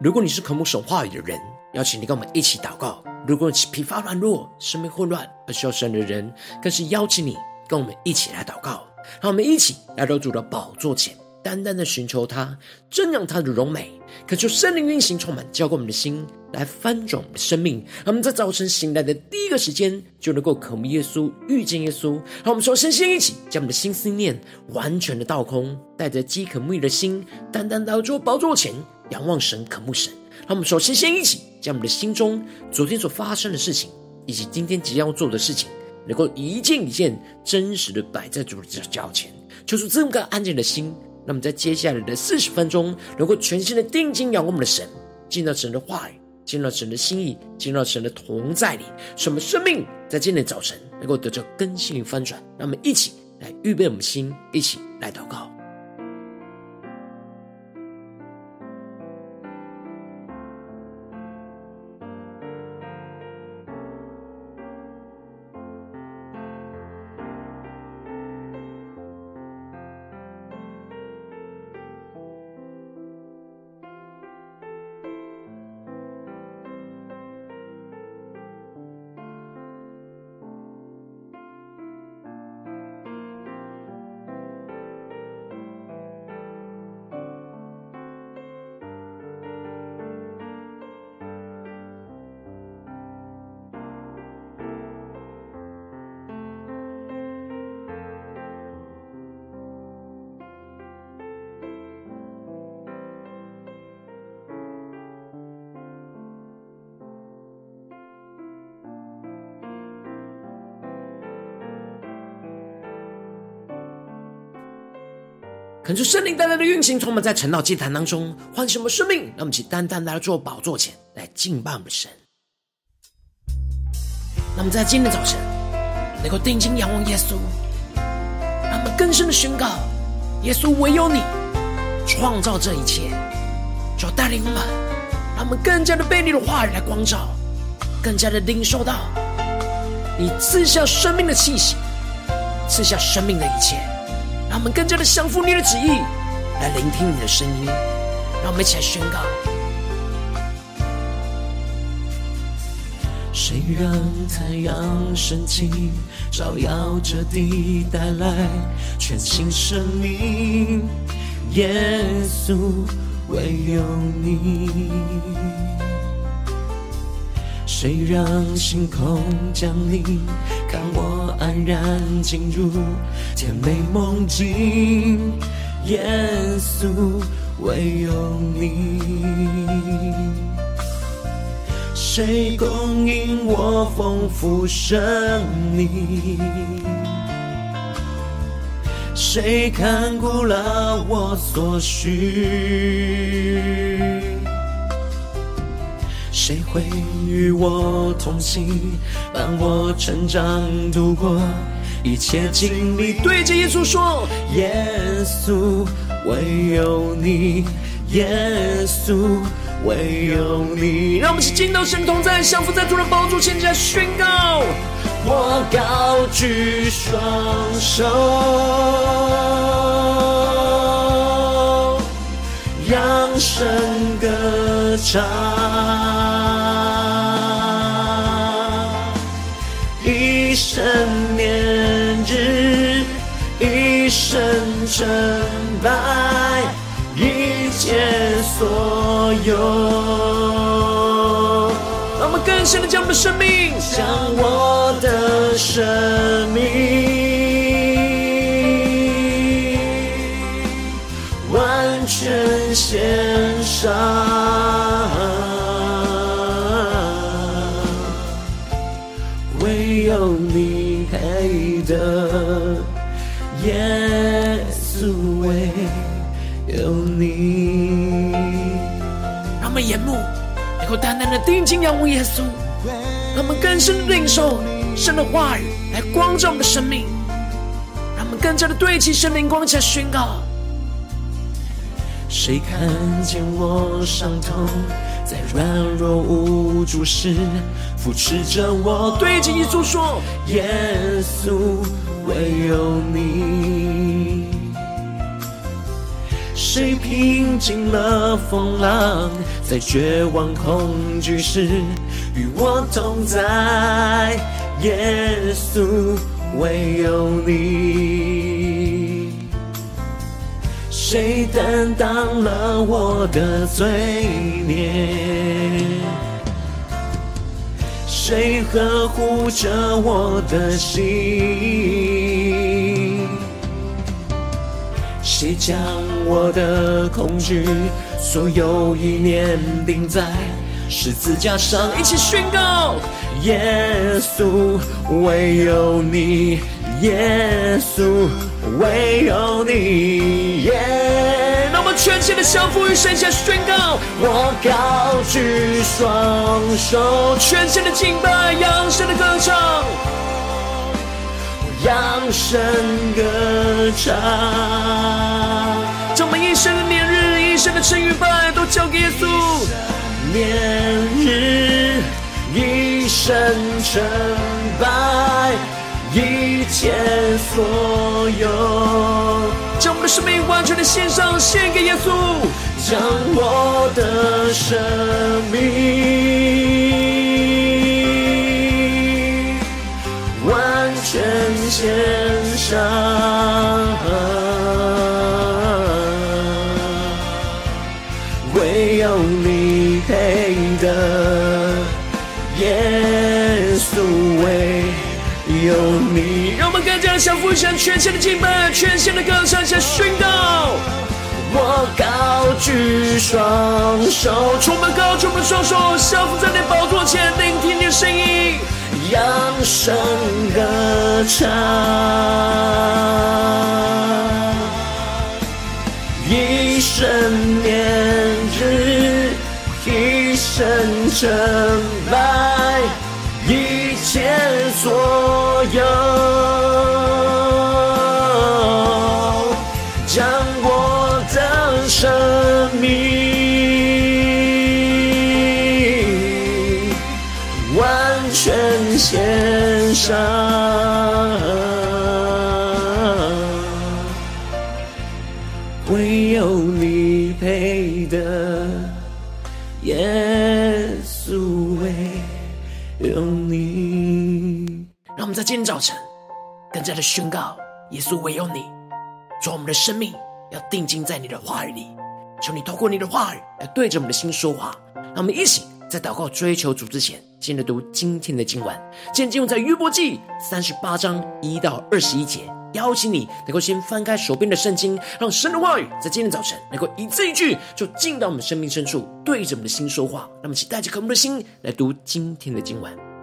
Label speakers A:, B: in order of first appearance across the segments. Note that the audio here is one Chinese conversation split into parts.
A: 如果你是渴慕神话语的人，邀请你跟我们一起祷告；如果你是疲乏软弱、生命混乱而需要神的人，更是邀请你跟我们一起来祷告。让我们一起来到主的宝座前，单单的寻求他，瞻仰他的荣美，恳求圣灵运行充满，浇灌我们的心，来翻转我们的生命。让我们在早晨醒来的第一个时间，就能够渴慕耶稣、遇见耶稣。让我们说，身心一起将我们的心思念完全的倒空，带着饥渴沐浴的心，单单到主宝座前。仰望神，渴慕神。让我们说先先一起将我们的心中昨天所发生的事情，以及今天即将要做的事情，能够一件一件真实的摆在主的脚前，求出这么个安静的心。那么在接下来的四十分钟，能够全新的定睛仰望我们的神，进到神的话语，进到神的心意，进到神的同在里，使我们生命在今天早晨能够得到更新与翻转。那么一起来预备我们的心，一起来祷告。恳求圣灵单单的运行，充满在晨祷祭坛当中，唤醒我们生命。让我们起单单来到宝座前来敬拜我们神。那么在今天早晨，能够定睛仰望耶稣，让我们更深的宣告：耶稣唯有你创造这一切，就带领我们，让我们更加的被你的话语来光照，更加的领受到你赐下生命的气息，赐下生命的一切。我们更加的降服你的旨意，来聆听你的声音。让我们一起来宣告：
B: 谁让太阳升起，照耀着地，带来全新生命？耶稣，唯有你。谁让星空降临？看我安然进入甜美梦境，耶稣，唯有你。谁供应我丰富生命？谁看顾了我所需？会与我同行，伴我成长，度过一切经历？
A: 对着耶稣说：
B: 耶稣，唯有你；耶稣，唯有你。
A: 让我们一起进到神同在，降服在主的宝座前，来宣告：
B: 我高举双手，扬声歌唱。一生念日，一生成败，一切所有。
A: 让我们更深的将我们的生命，
B: 将我的生命完全献上。
A: 单单的定睛仰望耶稣，让我们更深的领受神的话语来光照我们的生命，让我们更加的对齐神灵光，起来宣告。
B: 谁看见我伤痛，在软弱无助时扶持着我？
A: 对着耶稣说：
B: 耶稣，唯有你。谁平静了风浪，在绝望恐惧时与我同在？耶稣，唯有你。谁担当了我的罪孽？谁呵护着我的心？谁将我的恐惧所有意念钉在十字架上？
A: 一起宣告：
B: 耶稣，唯有你；耶稣，唯有你。耶，
A: 让我们全心的降服于神下宣告：
B: 我高举双手，
A: 全心的敬拜，扬声的歌唱。
B: 扬声歌唱，
A: 将我们一生的年日、一生的成与败都交给耶稣。
B: 年日，一生成败，一切所有，
A: 将我们的生命完全的献上，献给耶稣，
B: 将我的生命。献上，唯有你配得，耶稣，唯有你。
A: 让我们更加降服，向全新的敬拜，全新的歌唱，向宣告。
B: 我高举双手，
A: 充满高举我们双手，降服在你宝座前，聆听你的声音。
B: 扬声唱，一生年日，一生称的
A: 宣告：耶稣，唯有你。主，我们的生命要定睛在你的话语里，求你透过你的话语来对着我们的心说话。让我们一起在祷告追求主之前。先来读今天的经文，今天经文在约伯记三十八章一到二十一节。邀请你能够先翻开手边的圣经，让神的话语在今天早晨能够一字一句就进到我们生命深处，对着我们的心说话。那么，请带着渴慕的心来读今天的经文。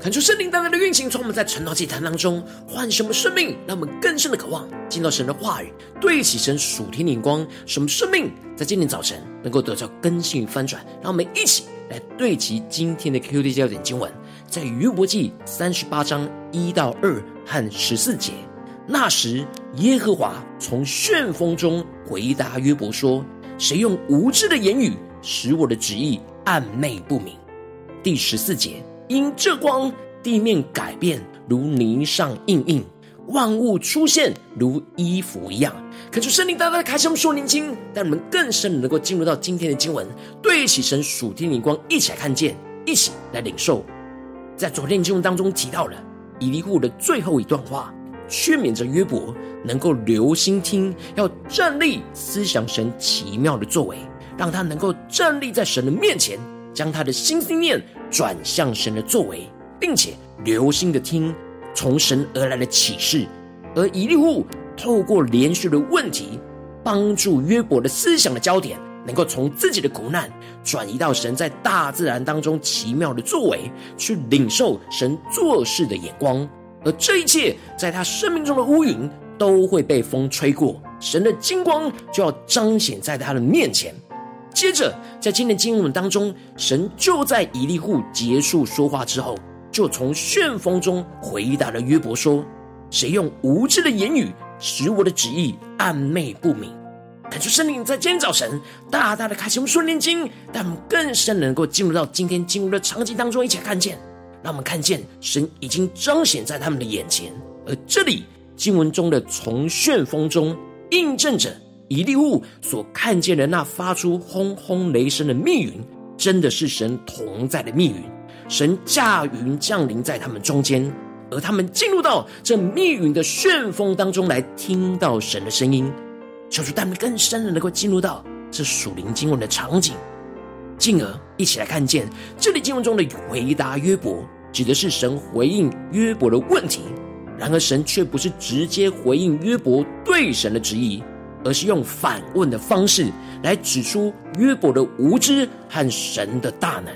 A: 恳求圣灵大大的运行，从我们在晨祷祭坛当中唤什么生命，让我们更深的渴望进到神的话语，对齐神属天的眼光，什么生命在今天早晨能够得到更新与翻转。让我们一起来对齐今天的 QD 焦点经文，在约伯记三十八章一到二和十四节。那时，耶和华从旋风中回答约伯说：“谁用无知的言语使我的旨意暗昧不明？”第十四节。因这光，地面改变如泥上印印，万物出现如衣服一样。恳求圣灵大大的开启我们属灵经，让我们更深的能够进入到今天的经文，对起神属天灵光，一起来看见，一起来领受。在昨天经文当中提到了以利户的最后一段话，劝勉着约伯能够留心听，要站立思想神奇妙的作为，让他能够站立在神的面前。将他的心思念转向神的作为，并且留心的听从神而来的启示，而以利户透过连续的问题，帮助约伯的思想的焦点，能够从自己的苦难转移到神在大自然当中奇妙的作为，去领受神做事的眼光，而这一切在他生命中的乌云都会被风吹过，神的金光就要彰显在他的面前。接着，在今天经文当中，神就在以利户结束说话之后，就从旋风中回答了约伯说：“谁用无知的言语使我的旨意暗昧不明？”恳求圣灵在今天早晨大大的开启我们属灵经，让我们更深能够进入到今天经文的场景当中，一起看见，让我们看见神已经彰显在他们的眼前。而这里经文中的从旋风中，印证着。以利户所看见的那发出轰轰雷声的密云，真的是神同在的密云。神驾云降临在他们中间，而他们进入到这密云的旋风当中来，听到神的声音。求主他们更深的能够进入到这属灵经文的场景，进而一起来看见这里经文中的回答约伯，指的是神回应约伯的问题。然而神却不是直接回应约伯对神的质疑。而是用反问的方式来指出约伯的无知和神的大能。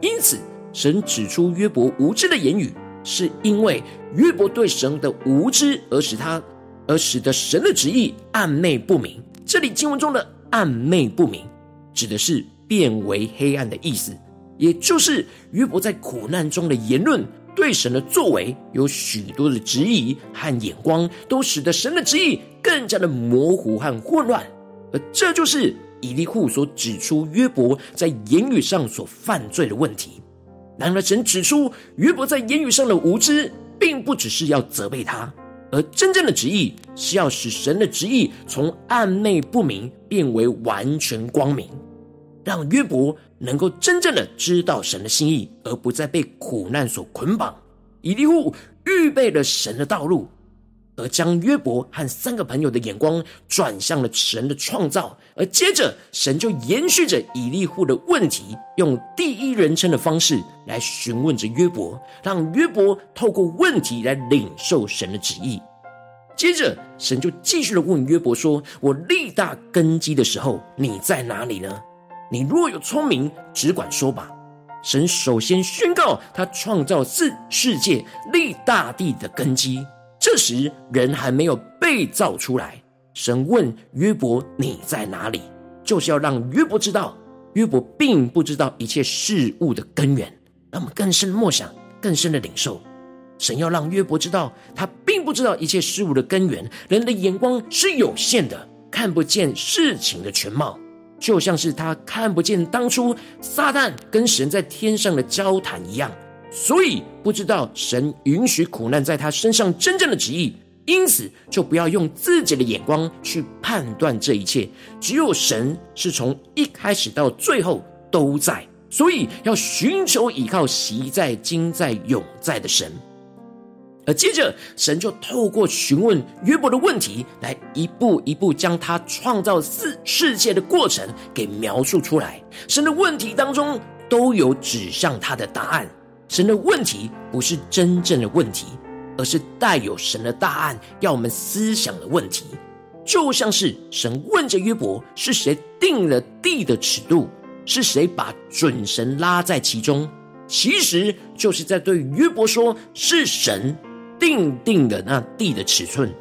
A: 因此，神指出约伯无知的言语，是因为约伯对神的无知而使他，而使得神的旨意暗昧不明。这里经文中的暗昧不明，指的是变为黑暗的意思，也就是约伯在苦难中的言论。对神的作为有许多的质疑和眼光，都使得神的旨意更加的模糊和混乱。而这就是以利户所指出约伯在言语上所犯罪的问题。然而，神指出约伯在言语上的无知，并不只是要责备他，而真正的旨意是要使神的旨意从暗昧不明变为完全光明。让约伯能够真正的知道神的心意，而不再被苦难所捆绑。以利户预备了神的道路，而将约伯和三个朋友的眼光转向了神的创造。而接着，神就延续着以利户的问题，用第一人称的方式来询问着约伯，让约伯透过问题来领受神的旨意。接着，神就继续的问约伯说：“我立大根基的时候，你在哪里呢？”你若有聪明，只管说吧。神首先宣告他创造世世界、立大地的根基。这时人还没有被造出来。神问约伯：“你在哪里？”就是要让约伯知道，约伯并不知道一切事物的根源。让我们更深的默想，更深的领受。神要让约伯知道，他并不知道一切事物的根源。人的眼光是有限的，看不见事情的全貌。就像是他看不见当初撒旦跟神在天上的交谈一样，所以不知道神允许苦难在他身上真正的旨意，因此就不要用自己的眼光去判断这一切。只有神是从一开始到最后都在，所以要寻求依靠昔在、今在、永在的神。而接着，神就透过询问约伯的问题，来一步一步将他创造世世界的过程给描述出来。神的问题当中都有指向他的答案。神的问题不是真正的问题，而是带有神的答案要我们思想的问题。就像是神问着约伯：是谁定了地的尺度？是谁把准神拉在其中？其实就是在对约伯说：是神定定的那地的尺寸、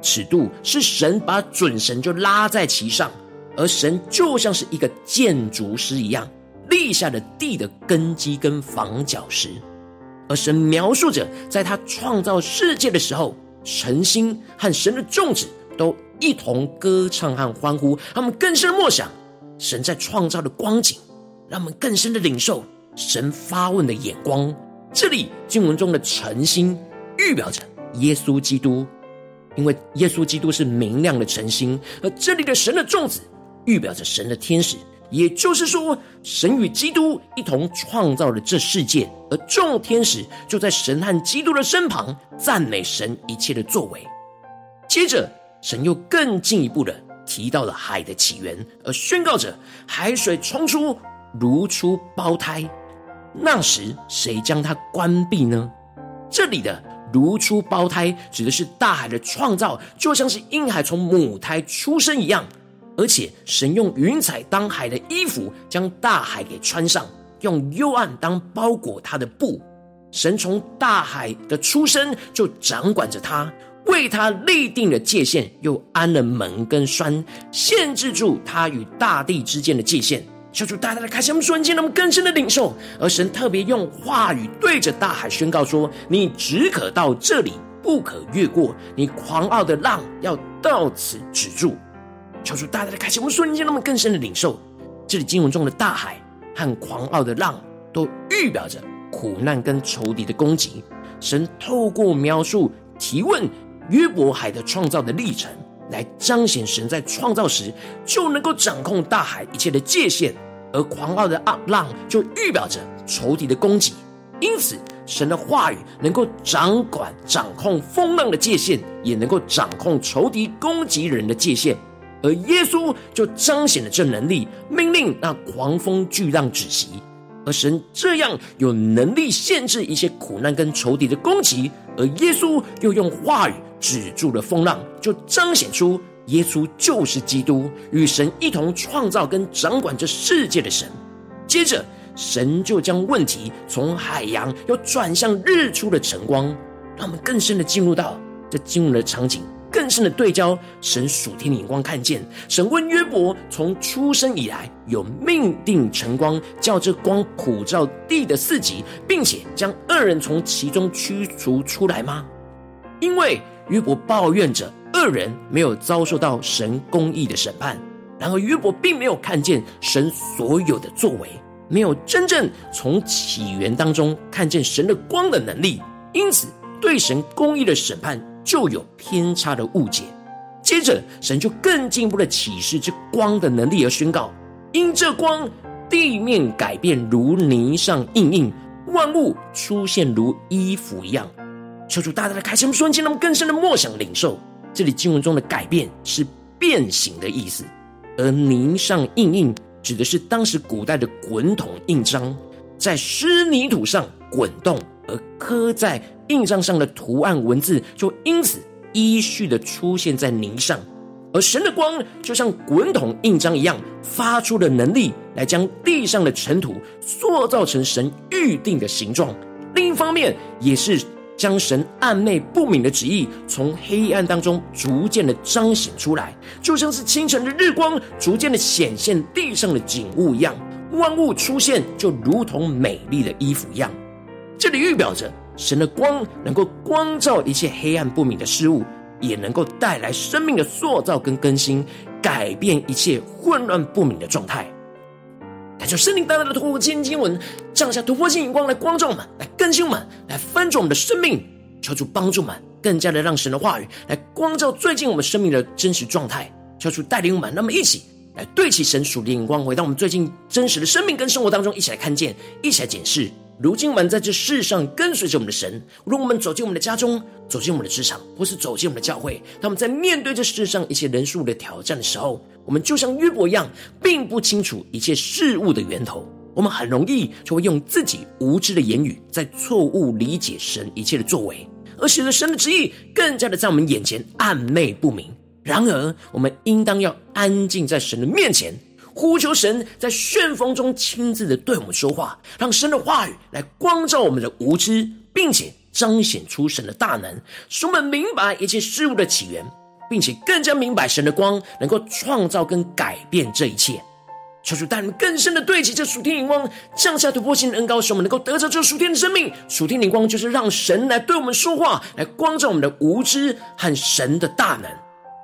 A: 尺度，是神把准绳就拉在其上，而神就像是一个建筑师一样，立下了地的根基跟房角石。而神描述着，在他创造世界的时候，晨星和神的众子都一同歌唱和欢呼，他们更深默想神在创造的光景，让我们更深的领受神发问的眼光。这里经文中的晨星预表着耶稣基督，因为耶稣基督是明亮的晨星，而这里的神的众子预表着神的天使。也就是说，神与基督一同创造了这世界，而众天使就在神和基督的身旁赞美神一切的作为。接着，神又更进一步的提到了海的起源，而宣告着海水冲出，如出胞胎。那时，谁将它关闭呢？这里的“如出胞胎”指的是大海的创造，就像是婴孩从母胎出生一样。而且，神用云彩当海的衣服，将大海给穿上；用幽暗当包裹它的布。神从大海的出生就掌管着他，为他立定了界限，又安了门跟栓，限制住他与大地之间的界限。求主大大的开启我们瞬间，那么更深的领受。而神特别用话语对着大海宣告说：“你只可到这里，不可越过。你狂傲的浪要到此止住。”求主大大的开启，我们瞬间那么更深的领受，这里经文中的大海和狂傲的浪，都预表着苦难跟仇敌的攻击。神透过描述、提问约伯海的创造的历程，来彰显神在创造时就能够掌控大海一切的界限，而狂傲的浪就预表着仇敌的攻击。因此，神的话语能够掌管、掌控风浪的界限，也能够掌控仇敌攻击人的界限。而耶稣就彰显了这能力，命令那狂风巨浪止息。而神这样有能力限制一些苦难跟仇敌的攻击，而耶稣又用话语止住了风浪，就彰显出耶稣就是基督，与神一同创造跟掌管这世界的神。接着，神就将问题从海洋又转向日出的晨光，让我们更深的进入到这经文的场景。更深的对焦，神属天的眼光看见，神问约伯：从出生以来，有命定晨光，叫这光普照地的四极，并且将恶人从其中驱逐出来吗？因为约伯抱怨着恶人没有遭受到神公义的审判，然而约伯并没有看见神所有的作为，没有真正从起源当中看见神的光的能力，因此对神公义的审判。就有偏差的误解，接着神就更进一步的启示这光的能力而宣告：因这光，地面改变如泥上印印，万物出现如衣服一样。求主大大的开启我们瞬间，那么更深的默想领受。这里经文中的改变是变形的意思，而泥上印印指的是当时古代的滚筒印章，在湿泥土上滚动而刻在。印章上的图案文字就因此依序的出现在泥上，而神的光就像滚筒印章一样，发出了能力来将地上的尘土塑造成神预定的形状。另一方面，也是将神暗内不明的旨意从黑暗当中逐渐的彰显出来，就像是清晨的日光逐渐的显现地上的景物一样，万物出现就如同美丽的衣服一样。这里预表着。神的光能够光照一切黑暗不明的事物，也能够带来生命的塑造跟更新，改变一切混乱不明的状态。感谢圣灵大大的透过今天经文，降下突破性眼光来光照我们，来更新我们，来翻转我们的生命。求主帮助我们，更加的让神的话语来光照最近我们生命的真实状态。求主带领我们，那么一起来对齐神属灵眼光，回到我们最近真实的生命跟生活当中，一起来看见，一起来检视。如今我们在这世上跟随着我们的神，无论我们走进我们的家中，走进我们的职场，或是走进我们的教会，他们在面对这世上一切人数的挑战的时候，我们就像约伯一样，并不清楚一切事物的源头。我们很容易就会用自己无知的言语，在错误理解神一切的作为，而使得神的旨意更加的在我们眼前暧昧不明。然而，我们应当要安静在神的面前，呼求神在旋风中亲自的对我们说话，让神的话语来光照我们的无知，并且彰显出神的大能，使我们明白一切事物的起源，并且更加明白神的光能够创造跟改变这一切。求主带我们更深的对齐这属天灵光，降下突破性的恩膏，使我们能够得着这属天的生命。属天灵光就是让神来对我们说话，来光照我们的无知和神的大能。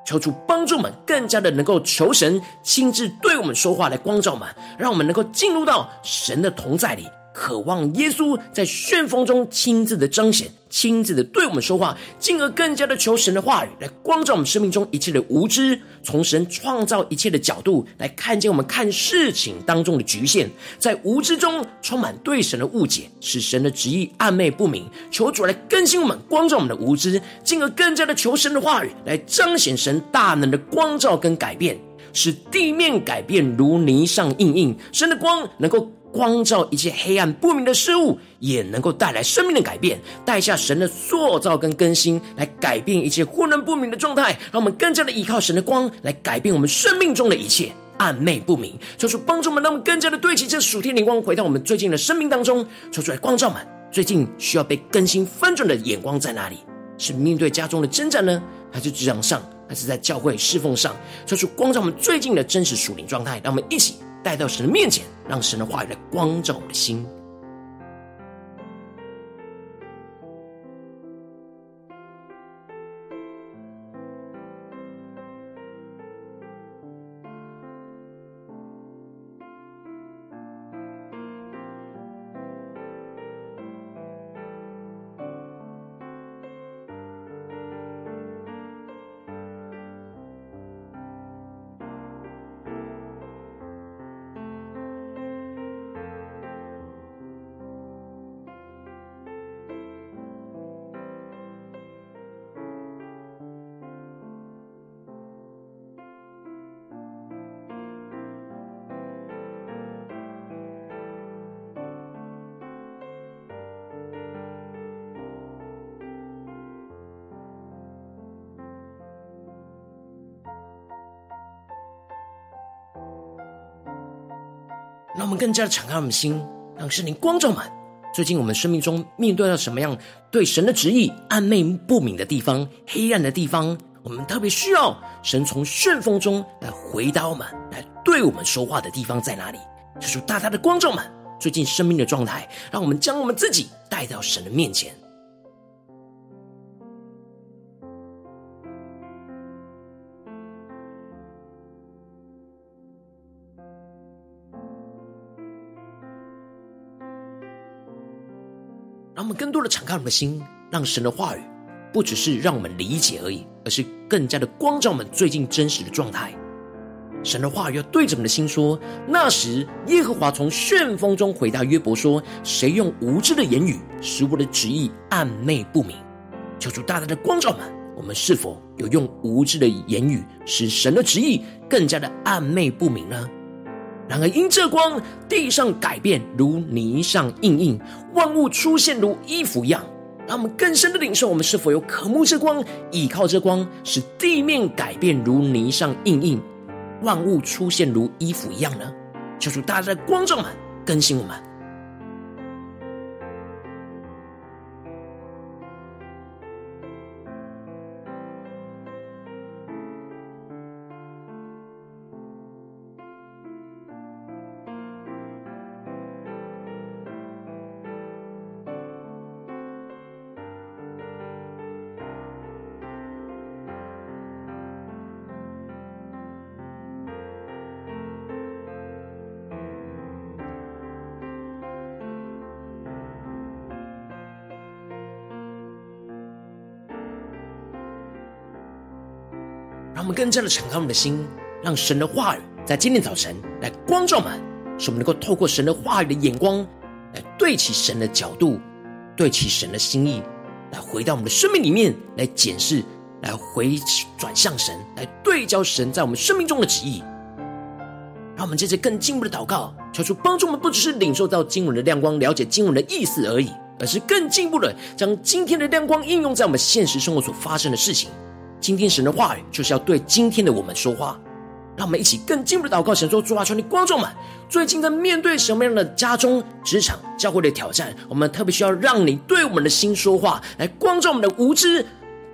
A: 求主帮助我们更加的能够求神亲自对我们说话，来光照我们，让我们能够进入到神的同在里。渴望耶稣在旋风中亲自的彰显，亲自的对我们说话，进而更加的求神的话语来光照我们生命中一切的无知，从神创造一切的角度来看见我们看事情当中的局限，在无知中充满对神的误解，使神的旨意暧昧不明。求主来更新我们，光照我们的无知，进而更加的求神的话语来彰显神大能的光照跟改变，使地面改变如泥上印印，神的光能够。光照一切黑暗不明的事物，也能够带来生命的改变，带下神的塑造跟更新，来改变一切混乱不明的状态。让我们更加的依靠神的光，来改变我们生命中的一切暗昧不明。求主帮助我们，让我们更加的对齐这属天灵光，回到我们最近的生命当中。求主来光照们，最近需要被更新翻转的眼光在哪里？是面对家中的征战呢，还是职场上，还是在教会侍奉上？求主光照我们最近的真实属灵状态，让我们一起。带到神的面前，让神的话语来光照我们的心。让我们更加的敞开我们心，让圣灵光照满。最近我们生命中面对到什么样对神的旨意暧昧不明的地方、黑暗的地方，我们特别需要神从旋风中来回答我们，来对我们说话的地方在哪里？就是大大的光照满最近生命的状态，让我们将我们自己带到神的面前。让我们更多的敞开我们的心，让神的话语不只是让我们理解而已，而是更加的光照我们最近真实的状态。神的话语要对着我们的心说：那时耶和华从旋风中回答约伯说：“谁用无知的言语使我的旨意暗昧不明？”求主大大的光照我们，我们是否有用无知的言语使神的旨意更加的暗昧不明呢？然而因这光，地上改变如泥上印印，万物出现如衣服一样。让我们更深的领受，我们是否有渴慕这光，倚靠这光，使地面改变如泥上印印，万物出现如衣服一样呢？求主大家的光照们，更新我们。更加的敞开我们的心，让神的话语在今天早晨来光照我们，使我们能够透过神的话语的眼光，来对齐神的角度，对齐神的心意，来回到我们的生命里面来检视，来回转向神，来对焦神在我们生命中的旨意。让我们接着更进一步的祷告，求主帮助我们，不只是领受到经文的亮光，了解经文的意思而已，而是更进一步的将今天的亮光应用在我们现实生活所发生的事情。今天神的话语就是要对今天的我们说话，让我们一起更进一步的祷告，神说：主啊，求你观众们，最近在面对什么样的家中、职场、教会的挑战，我们特别需要让你对我们的心说话，来光照我们的无知，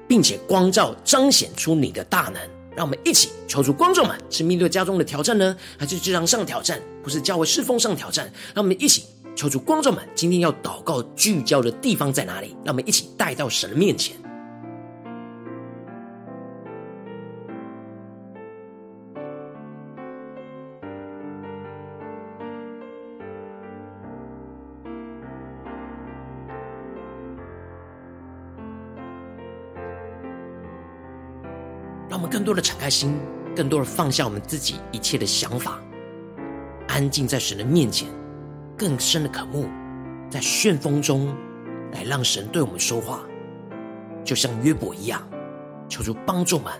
A: 并且光照彰显出你的大能。让我们一起求主观众们，是面对家中的挑战呢，还是职场上挑战，或是教会侍奉上挑战？让我们一起求主观众们，今天要祷告聚焦的地方在哪里？让我们一起带到神的面前。更多的敞开心，更多的放下我们自己一切的想法，安静在神的面前，更深的渴慕，在旋风中来让神对我们说话，就像约伯一样，求主帮助们，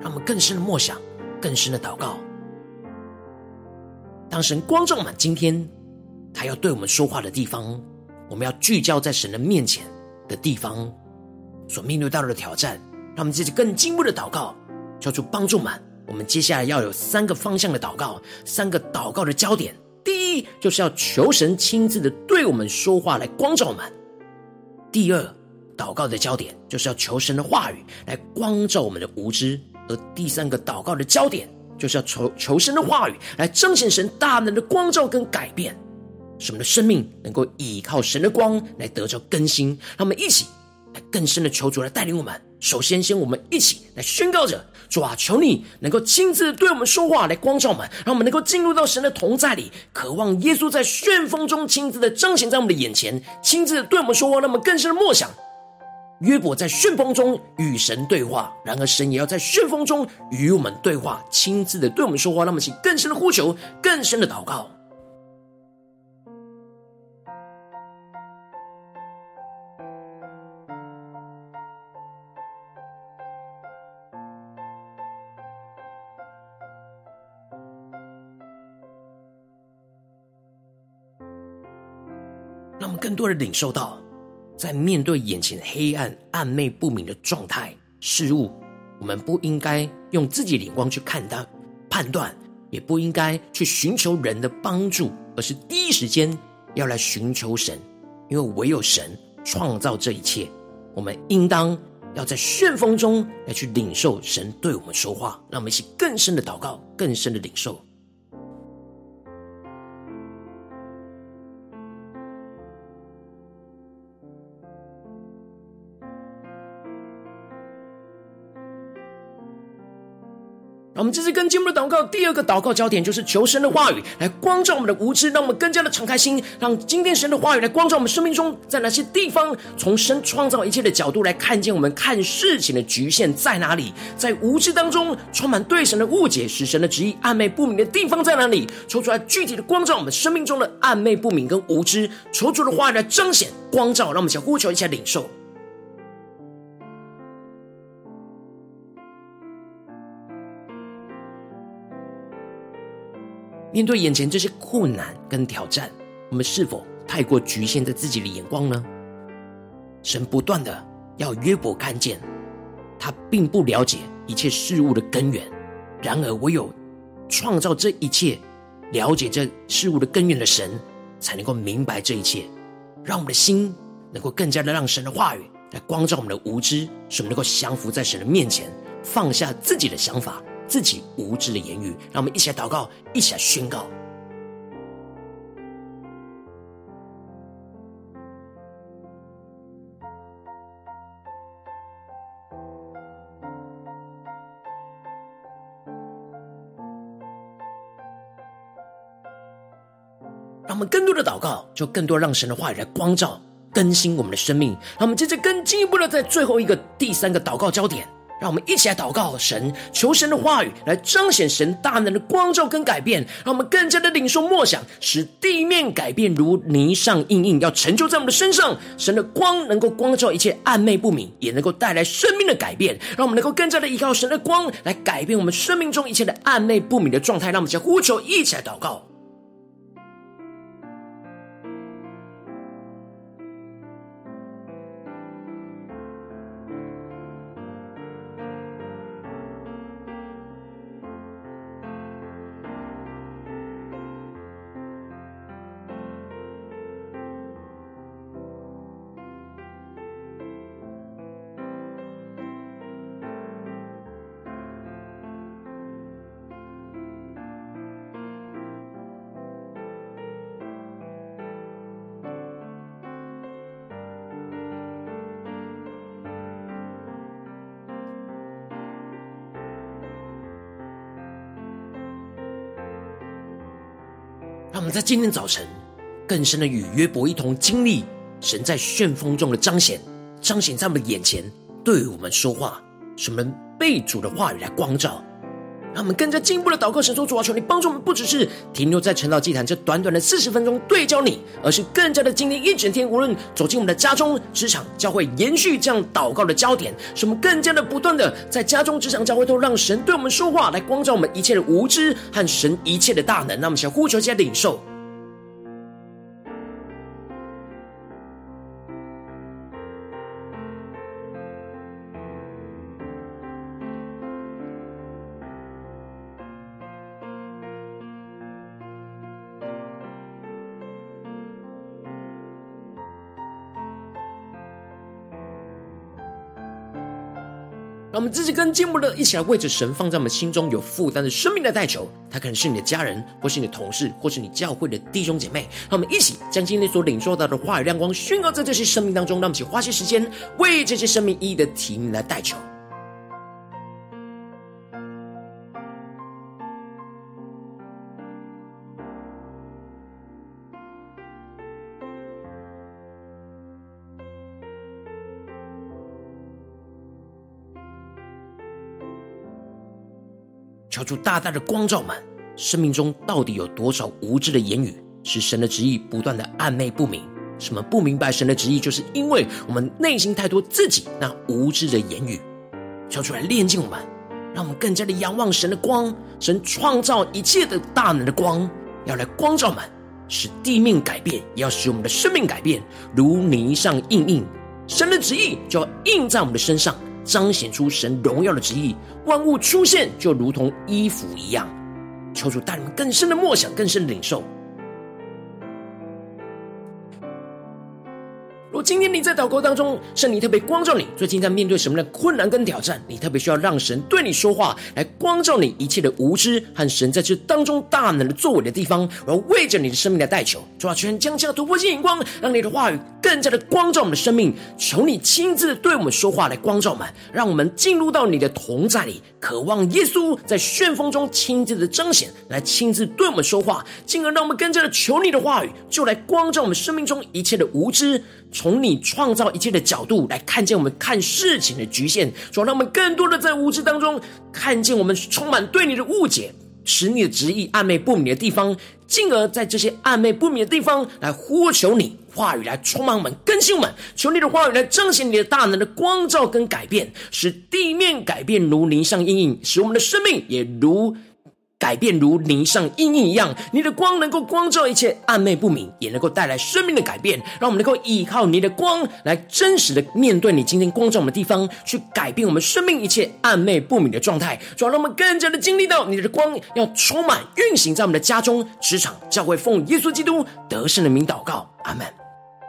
A: 让我们更深的默想，更深的祷告。当神光照满今天，他要对我们说话的地方，我们要聚焦在神的面前的地方，所面对到的挑战。让我们自己更进步的祷告，求主帮助们。我们接下来要有三个方向的祷告，三个祷告的焦点。第一，就是要求神亲自的对我们说话，来光照我们；第二，祷告的焦点就是要求神的话语来光照我们的无知；而第三个祷告的焦点，就是要求求神的话语来彰显神大能的光照跟改变，使我们的生命能够依靠神的光来得着更新。让我们一起来更深的求主来带领我们。首先，先我们一起来宣告着：主啊，求你能够亲自对我们说话，来光照我们，让我们能够进入到神的同在里，渴望耶稣在旋风中亲自的彰显在我们的眼前，亲自对我们说话，让我们更深的默想。约伯在旋风中与神对话，然而神也要在旋风中与我们对话，亲自的对我们说话，让我们起更深的呼求，更深的祷告。让我们更多的领受到，在面对眼前黑暗、暧昧不明的状态、事物，我们不应该用自己的眼光去看待、判断，也不应该去寻求人的帮助，而是第一时间要来寻求神，因为唯有神创造这一切。我们应当要在旋风中来去领受神对我们说话，让我们一起更深的祷告，更深的领受。我们这次跟进一步的祷告，第二个祷告焦点就是求神的话语来光照我们的无知，让我们更加的敞开心，让今天神的话语来光照我们生命中，在哪些地方，从神创造一切的角度来看见我们看事情的局限在哪里，在无知当中充满对神的误解，使神的旨意暧昧不明的地方在哪里？求出来具体的光照我们生命中的暧昧不明跟无知，求主的话语来彰显光照，让我们想呼求一下领受。面对眼前这些困难跟挑战，我们是否太过局限在自己的眼光呢？神不断的要约伯看见，他并不了解一切事物的根源。然而，唯有创造这一切、了解这事物的根源的神，才能够明白这一切，让我们的心能够更加的让神的话语来光照我们的无知，使我们能够降服在神的面前，放下自己的想法。自己无知的言语，让我们一起来祷告，一起来宣告。让我们更多的祷告，就更多让神的话语来光照、更新我们的生命。让我们接着更进一步的，在最后一个、第三个祷告焦点。让我们一起来祷告神，求神的话语来彰显神大能的光照跟改变，让我们更加的领受默想，使地面改变如泥上印印，要成就在我们的身上。神的光能够光照一切暧昧不明，也能够带来生命的改变。让我们能够更加的依靠神的光来改变我们生命中一切的暧昧不明的状态。让我们将呼求一起来祷告。我们在今天早晨更深的与约伯一同经历神在旋风中的彰显，彰显在我们眼前，对我们说话，使我们被主的话语来光照。让我们更加进一步的祷告，神说：“主啊，求你帮助我们，不只是停留在晨祷祭坛这短短的四十分钟对焦你，而是更加的经历一整天，无论走进我们的家中、职场、教会，延续这样祷告的焦点，使我们更加的不断的在家中、职场、教会都让神对我们说话，来光照我们一切的无知和神一切的大能。那么，想呼求，加领受。”我们自己跟进一步的，一起来为着神放在我们心中有负担的生命来代求。他可能是你的家人，或是你的同事，或是你教会的弟兄姐妹。让我们一起将今天所领受到的话语亮光宣告在这些生命当中。让我们一起花些时间为这些生命意义的提名来代求。求主大大的光照们，生命中到底有多少无知的言语，使神的旨意不断的暧昧不明？什么不明白神的旨意，就是因为我们内心太多自己那无知的言语。求主来炼净我们，让我们更加的仰望神的光，神创造一切的大能的光，要来光照们，使地面改变，也要使我们的生命改变，如泥上印印。神的旨意就要印在我们的身上。彰显出神荣耀的旨意，万物出现就如同衣服一样。求主带你们更深的默想，更深的领受。今天你在祷告当中，圣灵特别光照你，最近在面对什么样的困难跟挑战？你特别需要让神对你说话，来光照你一切的无知和神在这当中大能的作为的地方。我要为着你的生命来代求，主啊，全将这样突破性眼光，让你的话语更加的光照我们的生命。求你亲自对我们说话，来光照我们，让我们进入到你的同在里，渴望耶稣在旋风中亲自的彰显，来亲自对我们说话，进而让我们更加的求你的话语，就来光照我们生命中一切的无知。从从你创造一切的角度来看见我们看事情的局限，主，让我们更多的在无知当中看见我们充满对你的误解，使你的旨意暧昧不明的地方，进而在这些暧昧不明的地方来呼求你话语来充满我们更新我们，求你的话语来彰显你的大能的光照跟改变，使地面改变如泥上阴影，使我们的生命也如。改变如泥上阴影一样，你的光能够光照一切暧昧不明，也能够带来生命的改变。让我们能够依靠你的光来真实的面对你今天光照我们的地方，去改变我们生命一切暧昧不明的状态。主要让我们更加的经历到你的光要充满运行在我们的家中、职场、教会，奉耶稣基督得胜的名祷告，阿门。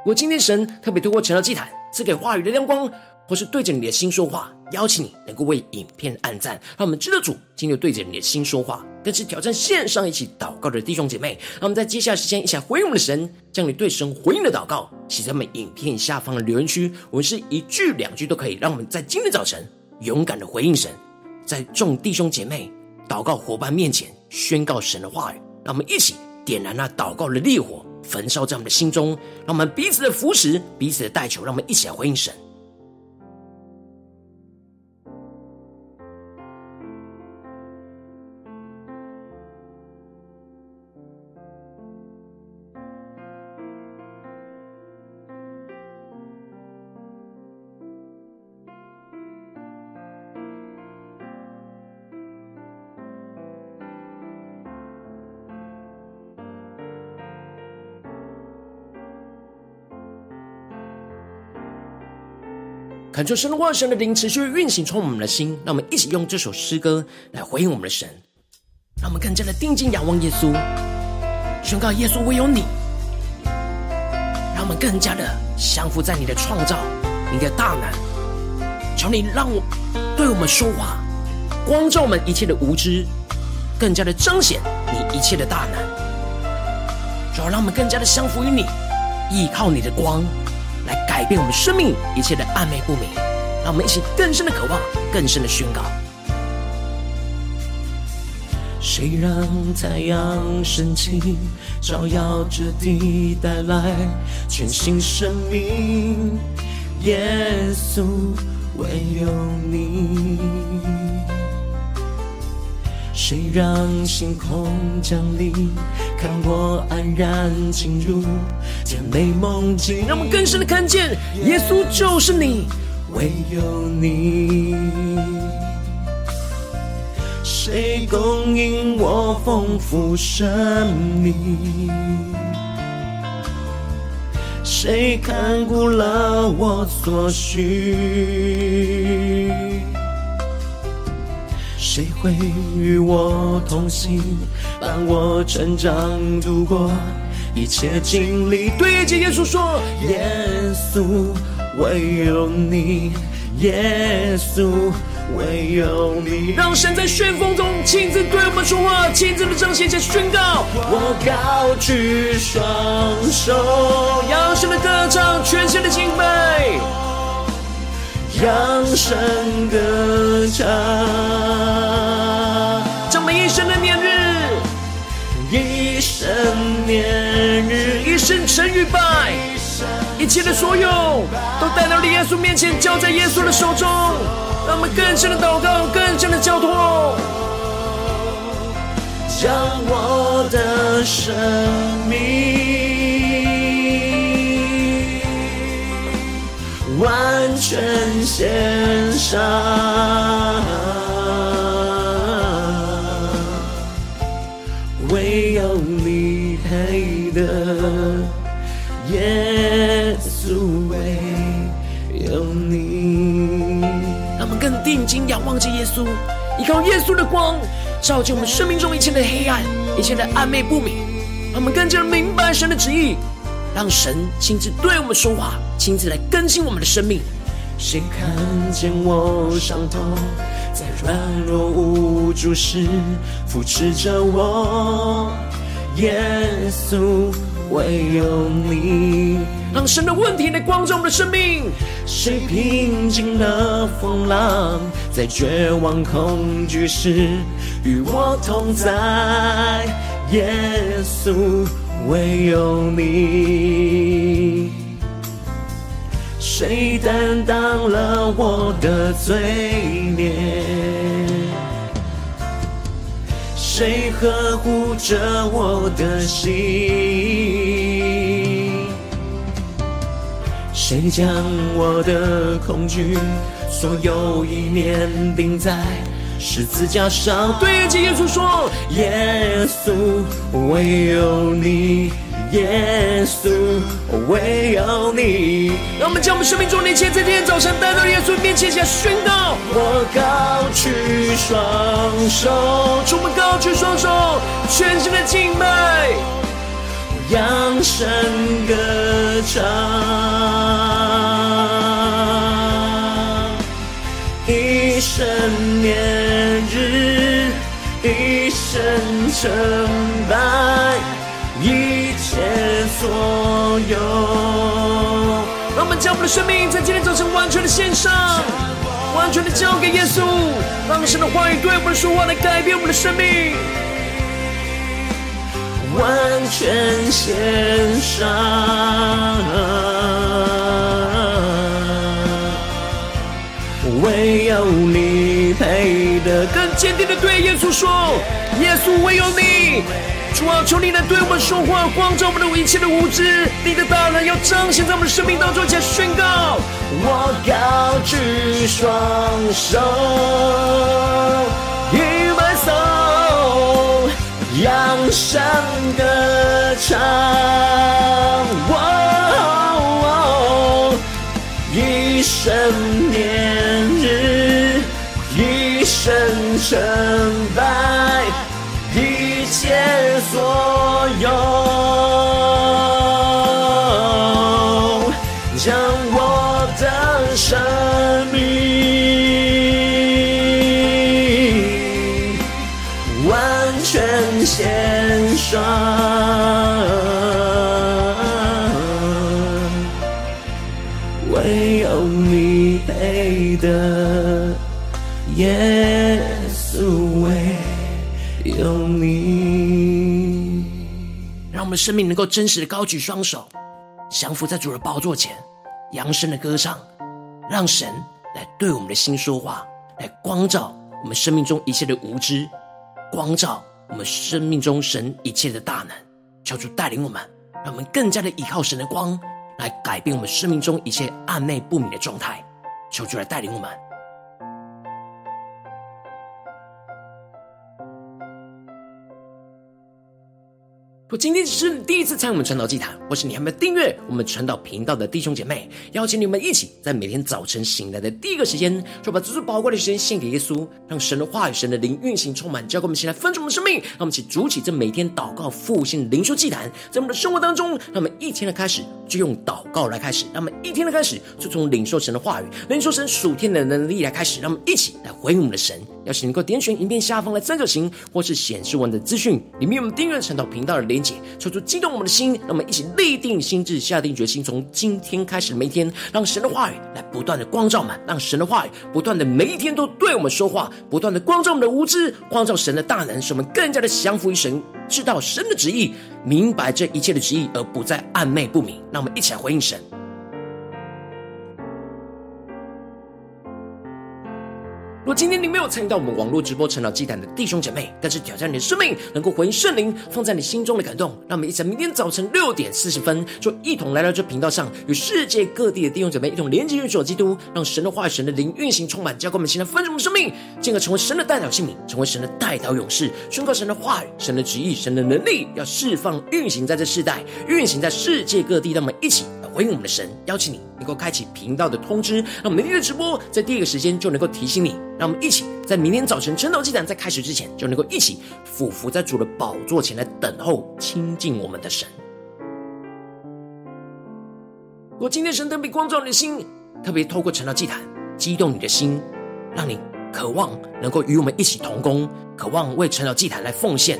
A: 我今天神特别透过成了祭坛赐给话语的亮光。或是对着你的心说话，邀请你能够为影片按赞，让我们知道主今天对着你的心说话，更是挑战线上一起祷告的弟兄姐妹。让我们在接下来时间一起来回应我们的神，将你对神回应的祷告写在我们影片下方的留言区。我们是一句两句都可以，让我们在今天早晨勇敢的回应神，在众弟兄姐妹祷告伙伴面前宣告神的话语。让我们一起点燃那祷告的烈火，焚烧在我们的心中。让我们彼此的扶持，彼此的代求，让我们一起来回应神。恳求神的话，神的灵持续运行，充满我们的心。让我们一起用这首诗歌来回应我们的神，让我们更加的定睛仰望耶稣，宣告耶稣唯有你。让我们更加的降服在你的创造、你的大能。求你让我对我们说话，光照我们一切的无知，更加的彰显你一切的大能。主要让我们更加的降服于你，依靠你的光。改变我们生命一切的暧昧不明，让我们一起更深的渴望，更深的宣告。
B: 谁让太阳升起，照耀着地，带来全新生命？耶稣，唯有你。谁让星空降临，看我安然进入甜美梦境？
A: 让我们更深的看见，耶稣就是你，
B: 唯有你。谁供应我丰富生命？谁看顾了我所需？谁会与我同行，伴我成长，度过一切经历？
A: 对着耶稣说，
B: 耶稣，唯有你，耶稣。唯有你，
A: 让神在旋风中亲自对我们说话，亲自的彰显且宣告。
B: 我高举双手，
A: 扬声的歌唱，全新的敬拜，
B: 扬声歌唱，
A: 年日，
B: 一生
A: 成与败，一切的所有都带到了耶稣面前，交在耶稣的手中。让我们更深的祷告，更深的交托，
B: 将我的生命完全献上，唯有你配得，耶稣，唯有你。
A: 更定睛仰望着耶稣，依靠耶稣的光，照进我们生命中一切的黑暗，一切的暧昧不明，让我们更加明白神的旨意，让神亲自对我们说话，亲自来更新我们的生命。
B: 谁看见我伤痛，在软弱无助时扶持着我？耶稣，唯有你。
A: 让神的问题来光照我们的生命。
B: 谁平静了风浪，在绝望恐惧时与我同在？耶稣，唯有你。谁担当了我的罪孽？谁呵护着我的心？谁将我的恐惧所有意念钉在十字架上？
A: 对着耶稣说：
B: 耶稣，唯有你；耶稣，唯有你。
A: 让我们将我们生命中的一切，在今天早晨带到耶稣面前，下宣告：
B: 我高举双手，
A: 主，我们高举双手，全新的敬拜。
B: 我扬声歌唱，一生年日，一生成败，所有。
A: 让我们将我们的生命在今天早晨完全的献上，完全的交给耶稣，让神的话语对我们说话，来改变我们的生命。
B: 完全献上，唯有你配得。
A: 更坚定的对耶稣说：耶稣，唯有你。主啊，求你来对我们说话，光照我们的一切的无知。你的大能要彰显在我们的生命当中，且宣告：
B: 我高举双手。扬声歌唱，哦哦，一生年日，一生成败，解所有，我们生命
A: 能够真实的高举双手，降服在主的宝座前，扬声的歌唱，让神来对我们的心说话，来光照我们生命中一切的无知，光照我们生命中神一切的大能。求主带领我们，让我们更加的依靠神的光，来改变我们生命中一切暧昧不明的状态。求主来带领我们。我今天只是第一次参与我们传道祭坛，或是你还没有订阅我们传道频道的弟兄姐妹，邀请你们一起在每天早晨醒来的第一个时间，就把这最宝贵的时间献给耶稣，让神的话语、神的灵运行充满，交给我们，现在分盛我们的生命。让我们一起筑起这每天祷告复兴灵修祭坛，在我们的生活当中，让我们一天的开始就用祷告来开始，让我们一天的开始就从领受神的话语、领受神属天的能力来开始，让我们一起来回应我们的神。邀请你能够点选影片下方的三角形，或是显示文的资讯里面，我们订阅传道频道的连结，抽出激动我们的心，让我们一起立定心智，下定决心，从今天开始的每一天，让神的话语来不断的光照我们，让神的话语不断的每一天都对我们说话，不断的光照我们的无知，光照神的大能，使我们更加的降服于神，知道神的旨意，明白这一切的旨意，而不再暧昧不明。让我们一起来回应神。如果今天你没有参与到我们网络直播晨祷祭坛的弟兄姐妹，但是挑战你的生命，能够回应圣灵放在你心中的感动，让我们一起在明天早晨六点四十分，就一同来到这频道上，与世界各地的弟兄姐妹一同连接、运作基督，让神的话语、神的灵运行充满，交给我们现在丰盛的生命，进而成为神的代祷器皿，成为神的代祷勇士，宣告神的话语、神的旨意、神的能力，要释放、运行在这世代，运行在世界各地，让我们一起来。回应我们的神，邀请你能够开启频道的通知，让明天的直播在第一个时间就能够提醒你。让我们一起在明天早晨晨祷祭坛在开始之前，就能够一起俯伏在主的宝座前来等候亲近我们的神。如果今天神特别光照你的心，特别透过晨祷祭坛激动你的心，让你渴望能够与我们一起同工，渴望为晨祷祭坛来奉献，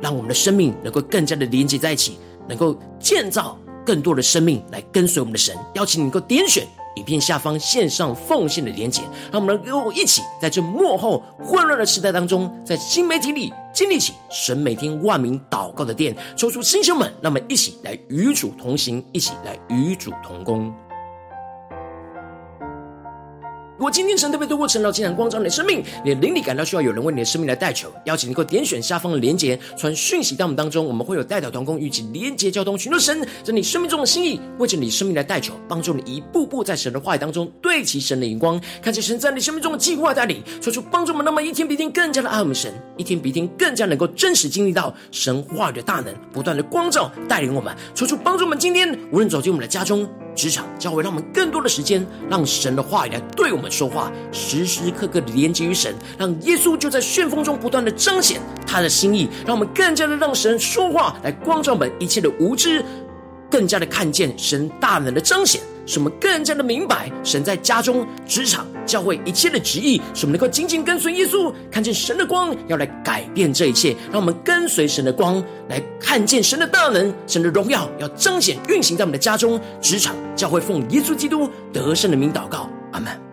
A: 让我们的生命能够更加的连接在一起，能够建造。更多的生命来跟随我们的神，邀请你能够点选影片下方线上奉献的连接，让我们能够一起在这幕后混乱的时代当中，在新媒体里建立起神每天万名祷告的殿，抽出新兄们，让我们一起来与主同行，一起来与主同工。如果今天神特别透过晨祷竟然光照你的生命，你的灵里感到需要有人为你的生命来代求，邀请你能够点选下方的连结，传讯息到我们当中，我们会有代祷团工与其连结交通，寻求神在你生命中的心意，为着你生命来代求，帮助你一步步在神的话语当中对齐神的眼光，看见神在你生命中的计划带领，说出帮助我们，那么一天比一天更加的爱我们神，一天比一天更加能够真实经历到神话语的大能，不断的光照带领我们，说出帮助我们今天无论走进我们的家中。职场教会，让我们更多的时间，让神的话语来对我们说话，时时刻刻的连接于神，让耶稣就在旋风中不断的彰显他的心意，让我们更加的让神说话来光照我们一切的无知，更加的看见神大能的彰显。使我们更加的明白神在家中、职场、教会一切的旨意，使我们能够紧紧跟随耶稣，看见神的光要来改变这一切，让我们跟随神的光来看见神的大能、神的荣耀要彰显运行在我们的家中、职场、教会，奉耶稣基督得胜的名祷告，阿门